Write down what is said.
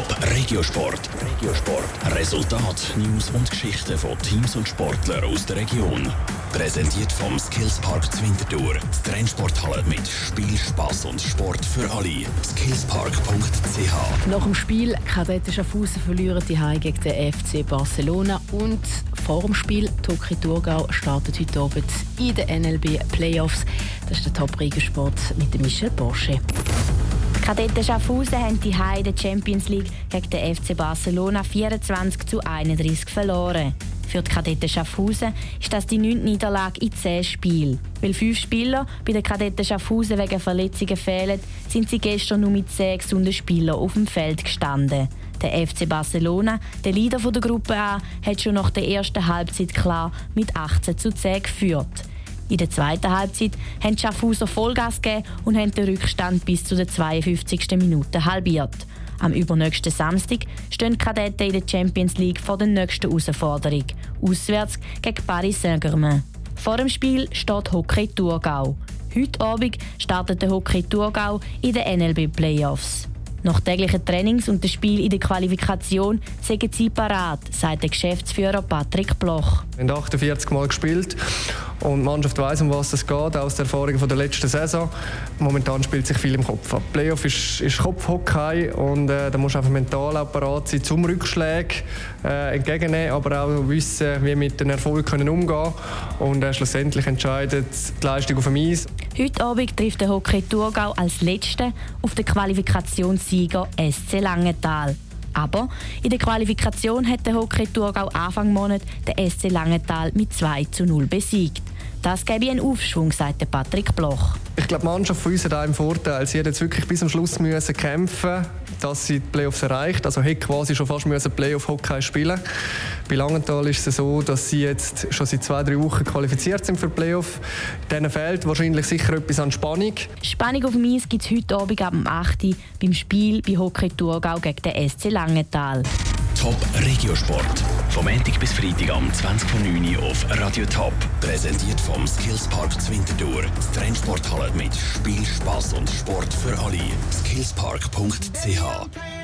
Top Regiosport. Regiosport. Resultat, News und Geschichten von Teams und Sportlern aus der Region. Präsentiert vom Skillspark Zwintertour. Die Trennsporthalle mit Spiel, Spass und Sport für alle. Skillspark.ch. Nach dem Spiel Kadetten Schaffhausen verlieren die Heim gegen den FC Barcelona und vor dem Spiel Toki Thurgau startet heute Abend in den NLB Playoffs. Das ist der Top Regiosport mit Michel Porsche. Kadetten Schaffhausen haben die Heide Champions League gegen den FC Barcelona 24 zu 31 verloren. Für die Kadetten Schaffhausen ist das die neunte Niederlage in zehn Spielen. Weil fünf Spieler bei den Kadetten Schaffhausen wegen Verletzungen fehlen, sind sie gestern nur mit zehn gesunden Spielern auf dem Feld gestanden. Der FC Barcelona, der Leader der Gruppe A, hat schon nach der ersten Halbzeit klar mit 18 zu 10 geführt. In der zweiten Halbzeit haben die Schaffhauser Vollgas gegeben und haben den Rückstand bis zu der 52. Minute halbiert. Am übernächsten Samstag stehen die Kadetten in der Champions League vor der nächsten Herausforderung. Auswärts gegen Paris Saint-Germain. Vor dem Spiel steht Hockey Thurgau. Heute Abend startet der Hockey Thurgau in den NLB Playoffs. Nach täglichen Trainings und dem Spiel in der Qualifikation sind sie parat, sagt der Geschäftsführer Patrick Bloch. Wir haben 48 Mal gespielt und die Mannschaft weiß, um was es geht, aus der Erfahrung von der letzten Saison. Momentan spielt sich viel im Kopf ab. Playoff ist, ist Kopfhockey und äh, da muss einfach mental auch parat sein, zum Rückschlägen äh, entgegennehmen, aber auch wissen, wie wir mit den Erfolgen können umgehen und äh, schlussendlich entscheidet die Leistung auf dem Eis. Heute Abend trifft der Hockey Thurgau als Letzte auf den Qualifikationssieger SC Langenthal. Aber in der Qualifikation hat der Hockey Thurgau Anfang Monat den SC Langenthal mit 2 zu 0 besiegt. Das gäbe einen Aufschwung, sagt Patrick Bloch. Ich glaube, die Mannschaft von uns hat einen Vorteil. Sie hat jetzt wirklich bis zum Schluss müssen kämpfen dass sie die Playoffs erreicht. Also hätte quasi schon fast müssen Playoff-Hockey spielen Bei Langenthal ist es so, dass sie jetzt schon seit zwei, drei Wochen qualifiziert sind für die Playoff. Denen fehlt wahrscheinlich sicher etwas an Spannung. Spannung auf dem Eis gibt es heute Abend ab 8 Uhr beim Spiel bei Hockey Thurgau gegen den SC Langenthal. Top Regiosport. Vom Montag bis Freitag am 20.09 Uhr auf Radio Top. Präsentiert vom Skillspark Zwintertour. Die Trennsporthalle mit Spiel, Spass und Sport für alle. Skillspark.ch